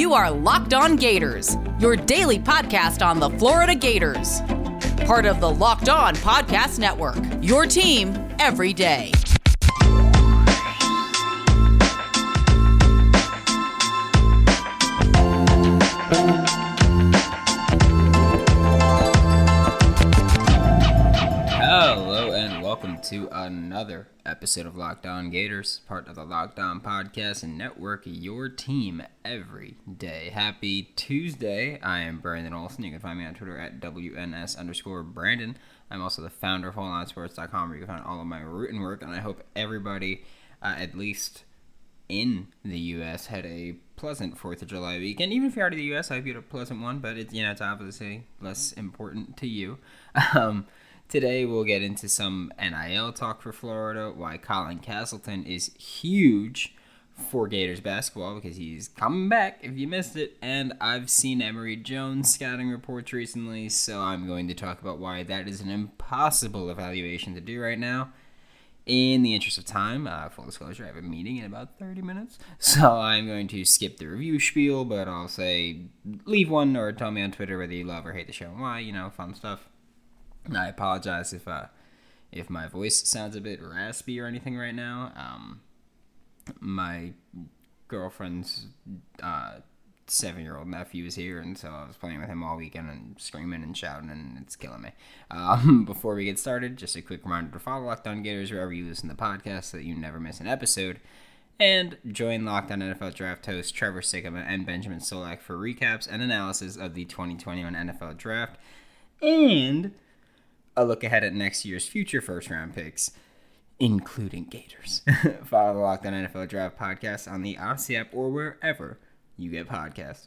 You are Locked On Gators, your daily podcast on the Florida Gators. Part of the Locked On Podcast Network, your team every day. Hello and welcome to another episode of Locked On Gators, part of the Locked On Podcast and Network, your team every day. Happy Tuesday. I am Brandon Olson. You can find me on Twitter at WNS underscore Brandon. I'm also the founder of WholeNineSports.com where you can find all of my written work, and I hope everybody, uh, at least in the U.S., had a pleasant 4th of July weekend. Even if you're out of the U.S., I hope you had a pleasant one, but it's, you know, it's obviously less important to you. Um, Today we'll get into some NIL talk for Florida, why Colin Castleton is huge for Gators basketball because he's coming back if you missed it. And I've seen Emory Jones scouting reports recently, so I'm going to talk about why that is an impossible evaluation to do right now. In the interest of time, uh, full disclosure, I have a meeting in about 30 minutes, so I'm going to skip the review spiel, but I'll say leave one or tell me on Twitter whether you love or hate the show and why, you know, fun stuff. I apologize if uh, if my voice sounds a bit raspy or anything right now. Um, my girlfriend's uh, seven year old nephew is here, and so I was playing with him all weekend and screaming and shouting, and it's killing me. Um, before we get started, just a quick reminder to follow Locked On Gators wherever you listen to podcasts so that you never miss an episode. And join Locked On NFL Draft hosts Trevor Sikkema and Benjamin Solak for recaps and analysis of the 2021 NFL Draft. And a look ahead at next year's future first round picks, including Gators. Follow the Locked On NFL Draft podcast on the Audacy app or wherever you get podcasts.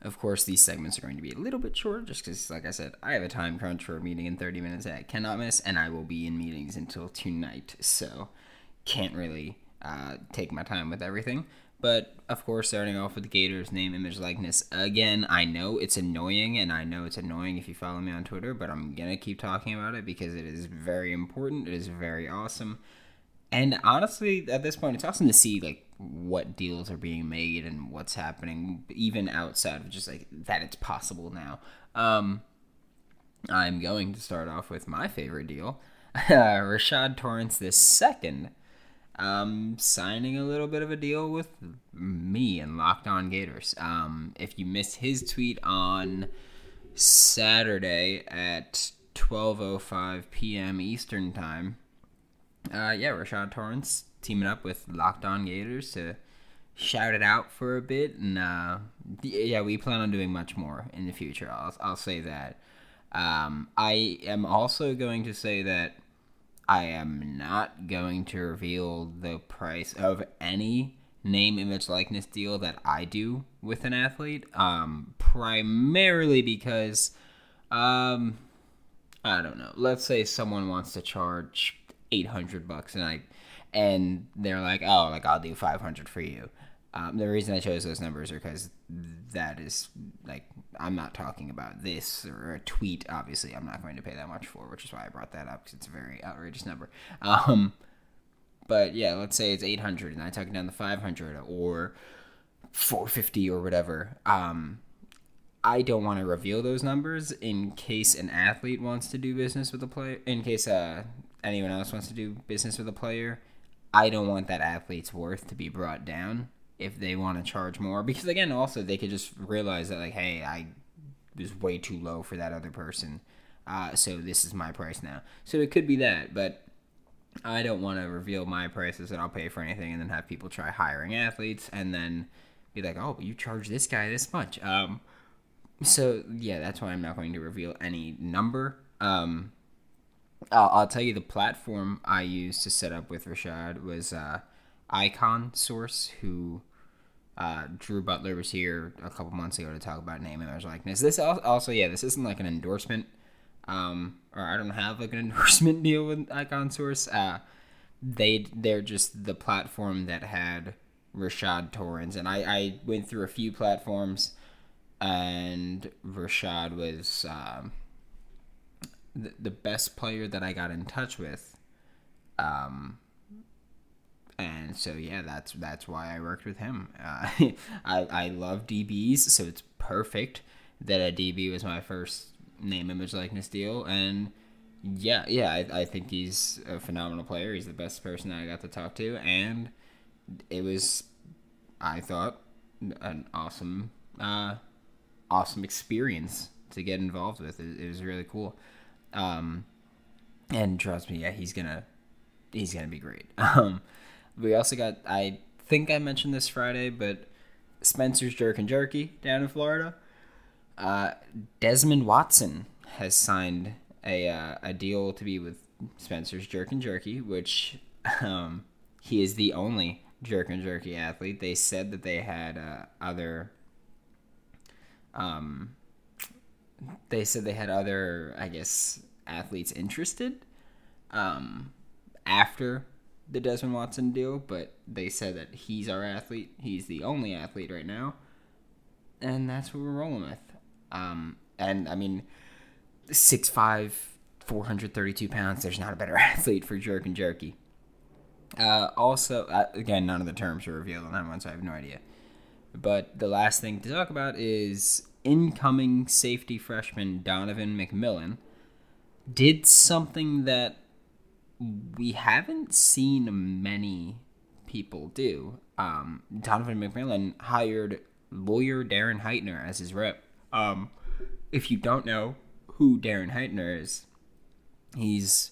Of course, these segments are going to be a little bit short just because, like I said, I have a time crunch for a meeting in 30 minutes that I cannot miss, and I will be in meetings until tonight, so can't really uh, take my time with everything. But of course, starting off with Gators name, image, likeness. Again, I know it's annoying, and I know it's annoying if you follow me on Twitter, but I'm gonna keep talking about it because it is very important. It is very awesome, and honestly, at this point, it's awesome to see like what deals are being made and what's happening, even outside of just like that it's possible now. Um, I'm going to start off with my favorite deal, Rashad Torrence the second um, signing a little bit of a deal with me and Locked On Gators. Um, if you missed his tweet on Saturday at 12:05 p.m. Eastern time, uh, yeah, Rashad Torrence teaming up with Locked On Gators to shout it out for a bit, and uh, yeah, we plan on doing much more in the future. I'll I'll say that. Um, I am also going to say that I am not going to reveal the price of any name, image, likeness deal that I do with an athlete. Um, primarily because, um, I don't know. Let's say someone wants to charge eight hundred bucks, and I, and they're like, oh, like I'll do five hundred for you. Um, the reason I chose those numbers are because that is like I'm not talking about this or a tweet. Obviously, I'm not going to pay that much for, which is why I brought that up because it's a very outrageous number. Um, but yeah, let's say it's 800 and I talk it down to 500 or 450 or whatever. Um, I don't want to reveal those numbers in case an athlete wants to do business with a player. In case uh, anyone else wants to do business with a player, I don't want that athlete's worth to be brought down if they want to charge more because again also they could just realize that like hey i was way too low for that other person uh, so this is my price now. So it could be that but i don't want to reveal my prices that i'll pay for anything and then have people try hiring athletes and then be like oh you charge this guy this much. Um, so yeah that's why i'm not going to reveal any number. Um, I'll, I'll tell you the platform i used to set up with rashad was uh, icon source who uh, Drew Butler was here a couple months ago to talk about name, image, likeness. This also, yeah, this isn't like an endorsement, um, or I don't have like an endorsement deal with Icon Source. Uh, they they're just the platform that had Rashad Torrence, and I I went through a few platforms, and Rashad was um, the the best player that I got in touch with. Um, and so yeah, that's that's why I worked with him. Uh, I I love DBs, so it's perfect that a DB was my first name, image, likeness deal, and yeah, yeah, I, I think he's a phenomenal player. He's the best person that I got to talk to, and it was, I thought, an awesome, uh, awesome experience to get involved with. It, it was really cool. Um, and trust me, yeah, he's gonna, he's gonna be great. Um, we also got, I think I mentioned this Friday, but Spencer's Jerk and Jerky down in Florida. Uh, Desmond Watson has signed a uh, a deal to be with Spencer's Jerk and Jerky, which um, he is the only Jerk and Jerky athlete. They said that they had uh, other. Um, they said they had other, I guess, athletes interested. Um, after the Desmond Watson deal, but they said that he's our athlete. He's the only athlete right now, and that's what we're rolling with. Um, and I mean, six five, four hundred thirty two pounds. There's not a better athlete for jerk and jerky. Uh, also, uh, again, none of the terms are revealed on that one, so I have no idea. But the last thing to talk about is incoming safety freshman Donovan McMillon did something that we haven't seen many people do. Um, Donovan McMillon hired lawyer Darren Heitner as his rep. Um, if you don't know who Darren Heitner is, he's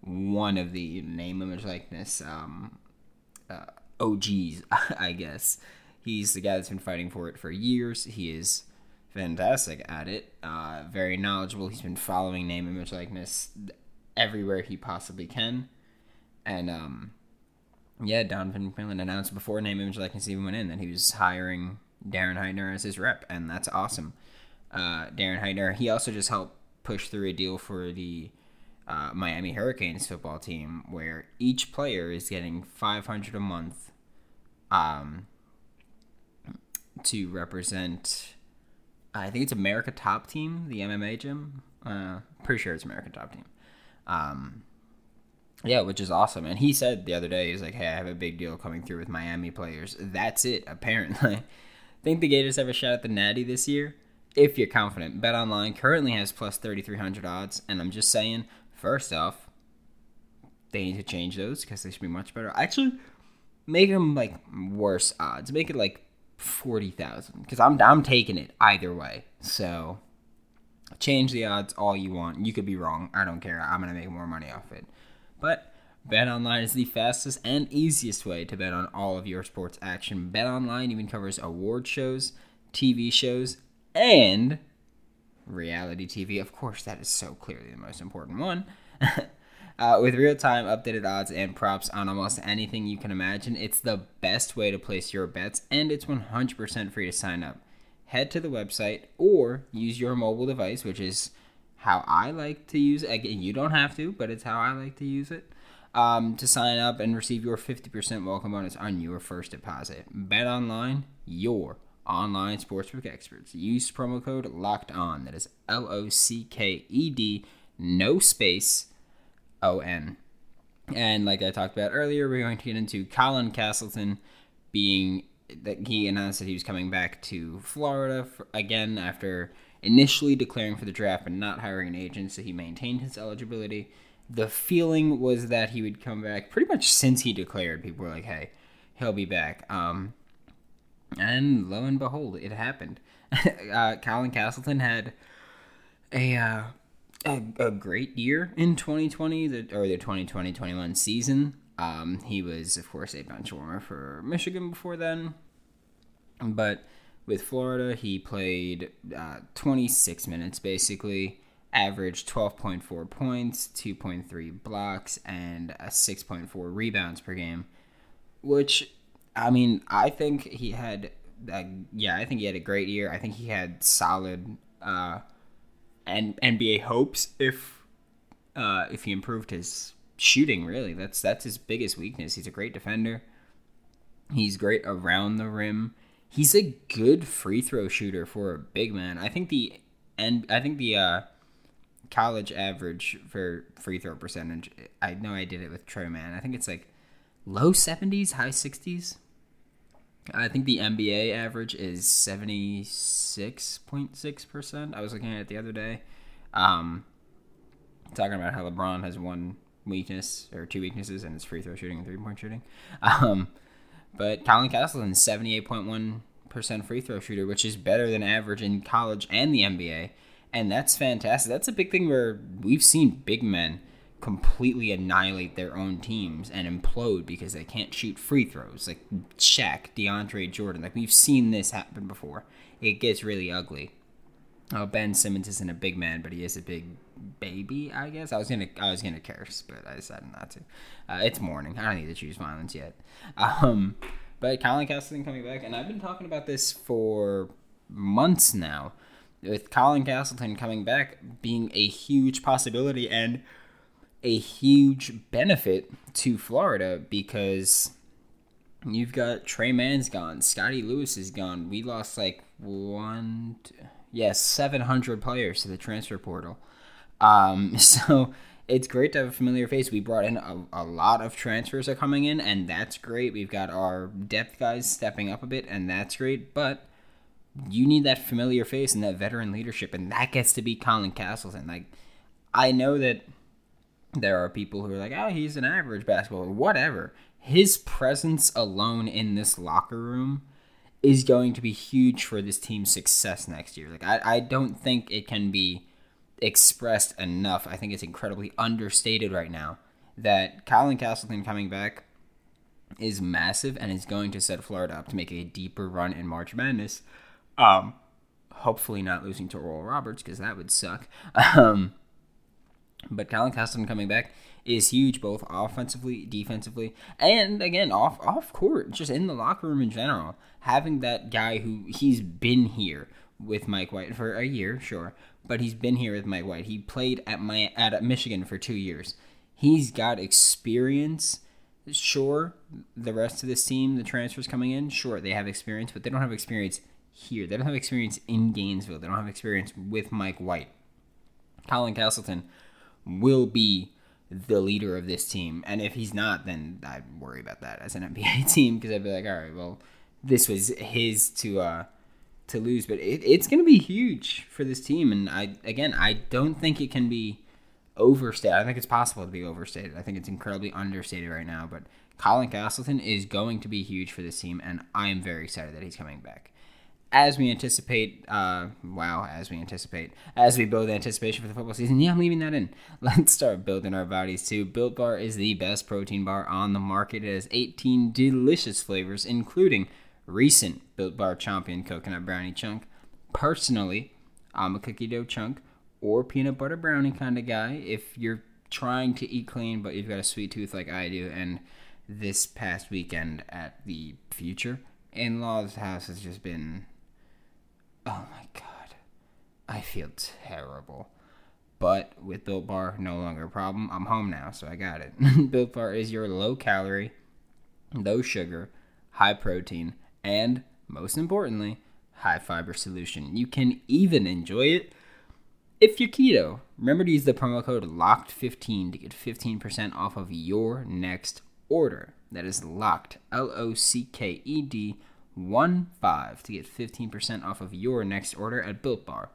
one of the name, image, likeness um, uh, OGs, I guess. He's the guy that's been fighting for it for years. He is fantastic at it, uh, very knowledgeable. He's been following name, image, likeness everywhere he possibly can. And um, yeah, Donovan McMillon announced before name, image, likeness even went in that he was hiring Darren Heitner as his rep, and that's awesome. Uh, Darren Heitner, he also just helped push through a deal for the uh, Miami Hurricanes football team where each player is getting 500 a month um, to represent I think it's America Top Team, the MMA gym. Uh, pretty sure it's America Top Team. Um, yeah, which is awesome. And he said the other day, he's like, "Hey, I have a big deal coming through with Miami players." That's it, apparently. think the Gators have a shot at the Natty this year? If you're confident, Bet Online currently has plus 3,300 odds, and I'm just saying, first off, they need to change those because they should be much better. Actually, make them like worse odds. Make it like forty thousand because I'm I'm taking it either way. So change the odds all you want. You could be wrong. I don't care. I'm gonna make more money off it. But Bet Online is the fastest and easiest way to bet on all of your sports action. Bet Online even covers award shows, TV shows, and reality TV. Of course, that is so clearly the most important one. uh, with real time updated odds and props on almost anything you can imagine, it's the best way to place your bets, and it's 100% free to sign up. Head to the website or use your mobile device, which is how I like to use it. Again, you don't have to, but it's how I like to use it um, to sign up and receive your 50% welcome bonus on your first deposit. Bet online, your online sportsbook experts. Use promo code locked on. That is L O C K E D, no space, O N. And like I talked about earlier, we're going to get into Colin Castleton being that he announced that he was coming back to Florida for, again after initially declaring for the draft and not hiring an agent, so he maintained his eligibility the feeling was that he would come back pretty much since he declared. People were like, "Hey, he'll be back." Um, and lo and behold, it happened. uh, Colin Castleton had a, uh, a, a great year in 2020, the, or the 2020-21 season. Um, he was, of course, a bench warmer for Michigan before then, but with Florida, he played uh, 26 minutes basically averaged 12.4 points, 2.3 blocks, and a 6.4 rebounds per game. Which, I mean, I think he had, uh, yeah, I think he had a great year. I think he had solid uh, and NBA hopes if uh, if he improved his shooting. Really, that's that's his biggest weakness. He's a great defender. He's great around the rim. He's a good free throw shooter for a big man. I think the and I think the uh, college average for free throw percentage. I know I did it with Troy Man. I think it's like low 70s, high 60s. I think the NBA average is 76.6%. I was looking at it the other day. Um, talking about how LeBron has one weakness or two weaknesses, and it's free throw shooting and three point shooting. Um, but Colin Castleton, 78.1% free throw shooter, which is better than average in college and the NBA. And that's fantastic. That's a big thing where we've seen big men completely annihilate their own teams and implode because they can't shoot free throws. Like Shaq, DeAndre Jordan. Like we've seen this happen before. It gets really ugly. Oh, Ben Simmons isn't a big man, but he is a big baby. I guess I was gonna I was gonna curse, but I decided not to. Uh, it's morning. I don't need to choose violence yet. Um, but Colin Castleton coming back, and I've been talking about this for months now. With Colin Castleton coming back being a huge possibility and a huge benefit to Florida because you've got Tre Mann's gone, Scottie Lewis is gone. We lost like one, yes, seven hundred players to the transfer portal. Um, so it's great to have a familiar face. We brought in a, a lot of transfers are coming in, and that's great. We've got our depth guys stepping up a bit, and that's great. But you need that familiar face and that veteran leadership, and that gets to be Colin Castleton. Like, I know that there are people who are like, oh, he's an average basketball whatever. His presence alone in this locker room is going to be huge for this team's success next year. Like, I, I don't think it can be expressed enough. I think it's incredibly understated right now that Colin Castleton coming back is massive and is going to set Florida up to make a deeper run in March Madness. Um, hopefully not losing to Oral Roberts because that would suck. Um, but Colin Castleton coming back is huge, both offensively, defensively, and again off off court, just in the locker room in general. Having that guy who he's been here with Mike White for a year, sure, but he's been here with Mike White. He played at my at Michigan for two years. He's got experience. Sure, the rest of this team, the transfers coming in, sure, they have experience, but they don't have experience here. They don't have experience in Gainesville. They don't have experience with Mike White. Colin Castleton will be the leader of this team. And if he's not, then I'd worry about that as an NBA team because I'd be like, all right, well, this was his to uh to lose, but it, it's going to be huge for this team. And I again, I don't think it can be overstated. I think it's possible to be overstated. I think it's incredibly understated right now. But Colin Castleton is going to be huge for this team, and I am very excited that he's coming back as we anticipate, uh, wow, as we anticipate, as we build anticipation for the football season, yeah, I'm leaving that in. Let's start building our bodies too. Built Bar is the best protein bar on the market. It has 18 delicious flavors, including recent Built Bar Champion Coconut Brownie Chunk. Personally, I'm a cookie dough chunk or peanut butter brownie kind of guy. If you're trying to eat clean, but you've got a sweet tooth like I do, and this past weekend at the future in law's house has just been Oh my god. I feel terrible. But with Built Bar, no longer a problem. I'm home now, so I got it. Built Bar is your low calorie, low sugar, high protein, and most importantly, high fiber solution. You can even enjoy it if you're keto. Remember to use the promo code LOCKED15 to get 15% off of your next order. That is locked, L O C K E D one five to get 15% off of your next order at builtbar.com.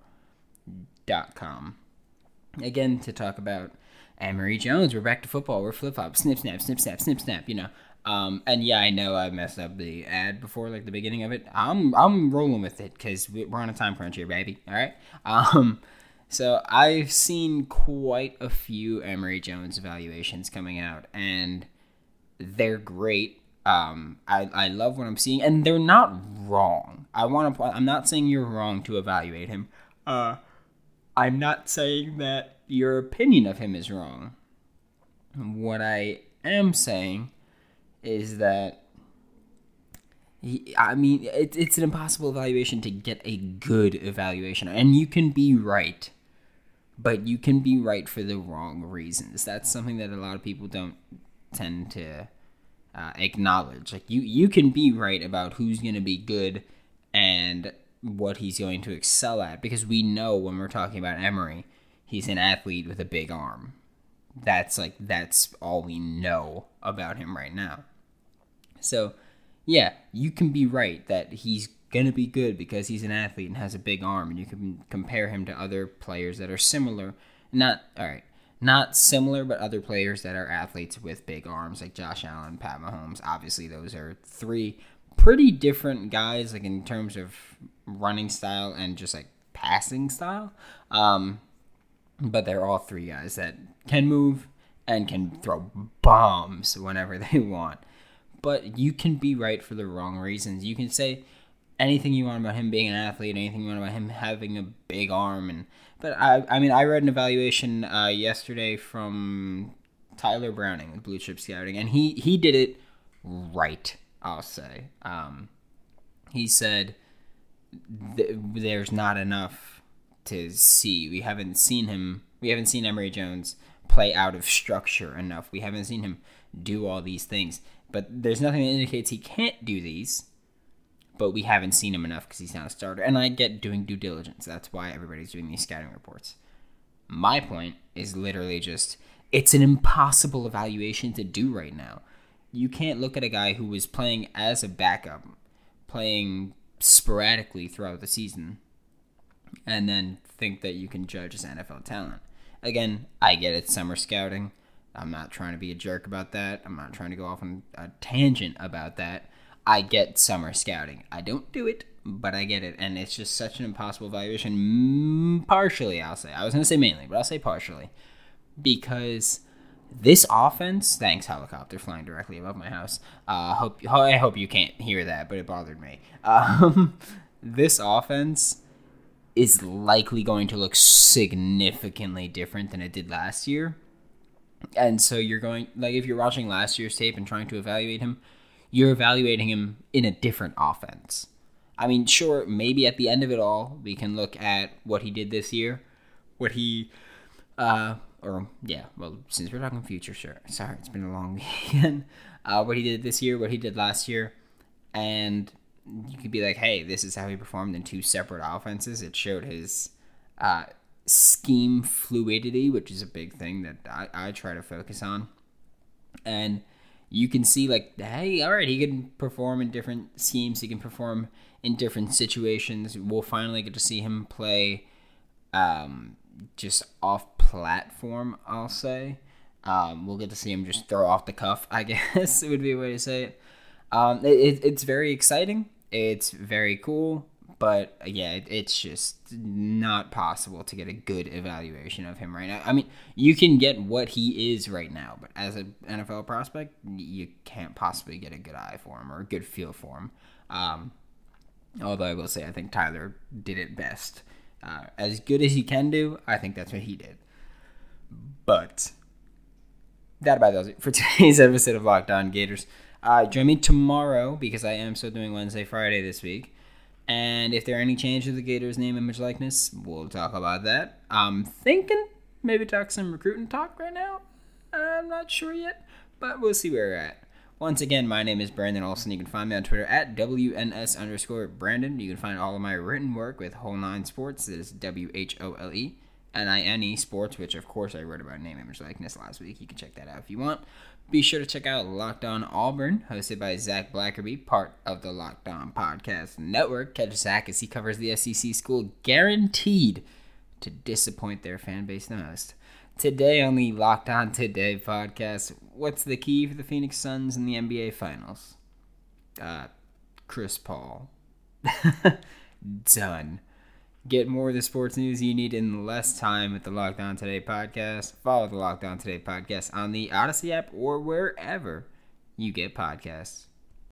Again, to talk about Emory Jones, we're back to football. We're flip flop, snip, snap, snip, snap, snip, snap, you know. Um, and yeah, I know I messed up the ad before, like the beginning of it. I'm I'm rolling with it because we're on a time crunch here, baby. All right. Um, so I've seen quite a few Emory Jones evaluations coming out, and they're great um, I, I love what I'm seeing, and they're not wrong. I want to. I'm not saying you're wrong to evaluate him. Uh, I'm not saying that your opinion of him is wrong. What I am saying is that he, I mean, it, it's an impossible evaluation to get a good evaluation, and you can be right, but you can be right for the wrong reasons. That's something that a lot of people don't tend to uh, acknowledge. Like you, you can be right about who's going to be good and what he's going to excel at because we know when we're talking about Emory, he's an athlete with a big arm. That's like that's all we know about him right now. So, yeah, you can be right that he's going to be good because he's an athlete and has a big arm, and you can compare him to other players that are similar. Not, all right, not similar, but other players that are athletes with big arms, like Josh Allen, Pat Mahomes. Obviously, those are three pretty different guys, like in terms of running style and just like passing style. Um, but they're all three guys that can move and can throw bombs whenever they want. But you can be right for the wrong reasons. You can say anything you want about him being an athlete, anything you want about him having a big arm, and but I, I mean, I read an evaluation uh, yesterday from Tyler Browning with Blue Chip Scouting, and he he did it right. I'll say. Um, he said th- there's not enough to see. We haven't seen him. We haven't seen Emory Jones play out of structure enough. We haven't seen him do all these things. But there's nothing that indicates he can't do these. But we haven't seen him enough because he's not a starter. And I get doing due diligence. That's why everybody's doing these scouting reports. My point is literally just it's an impossible evaluation to do right now. You can't look at a guy who was playing as a backup, playing sporadically throughout the season, and then think that you can judge his NFL talent. Again, I get it, summer scouting. I'm not trying to be a jerk about that. I'm not trying to go off on a tangent about that. I get summer scouting. I don't do it, but I get it. And it's just such an impossible evaluation. Mm, partially, I'll say. I was going to say mainly, but I'll say partially. Because this offense, thanks helicopter flying directly above my house. Uh, hope I hope you can't hear that, but it bothered me. Um, this offense is likely going to look significantly different than it did last year. And so you're going like if you're watching last year's tape and trying to evaluate him, you're evaluating him in a different offense. I mean, sure, maybe at the end of it all, we can look at what he did this year, what he uh or yeah, well, since we're talking future, sure. Sorry, it's been a long weekend. Uh, what he did this year, what he did last year, and you could be like, hey, this is how he performed in two separate offenses. It showed his uh, scheme fluidity, which is a big thing that I, I try to focus on. And you can see, like, hey, all right, he can perform in different schemes, he can perform in different situations. We'll finally get to see him play um, just off platform, I'll say. Um, we'll get to see him just throw off the cuff, I guess it would be a way to say it. Um, it, it's very exciting. It's very cool, but uh, yeah, it, it's just not possible to get a good evaluation of him right now. I mean, you can get what he is right now, but as an NFL prospect, you can't possibly get a good eye for him or a good feel for him. Um, although I will say, I think Tyler did it best. Uh, as good as he can do, I think that's what he did. But that about does it for today's episode of Locked On Gators. Uh, join me tomorrow because I am still doing Wednesday, Friday this week. And if there are any changes to the Gators name, image, likeness, we'll talk about that. I'm thinking maybe talk some recruiting talk right now. I'm not sure yet, but we'll see where we're at. Once again, my name is Brandon Olson. You can find me on Twitter at WNS underscore Brandon. You can find all of my written work with Whole Nine Sports. That is W H O L E N I N E Sports, which of course I wrote about name, image, likeness last week. You can check that out if you want. Be sure to check out Locked On Auburn, hosted by Zach Blackerby, part of the Locked On Podcast Network. Catch Zach as he covers the SEC school, guaranteed to disappoint their fan base the most. Today on the Locked On Today podcast, what's the key for the Phoenix Suns in the NBA Finals? Uh, Chris Paul. Done. Get more of the sports news you need in less time with the Locked On Today podcast. Follow the Locked On Today podcast on the Audacy app or wherever you get podcasts.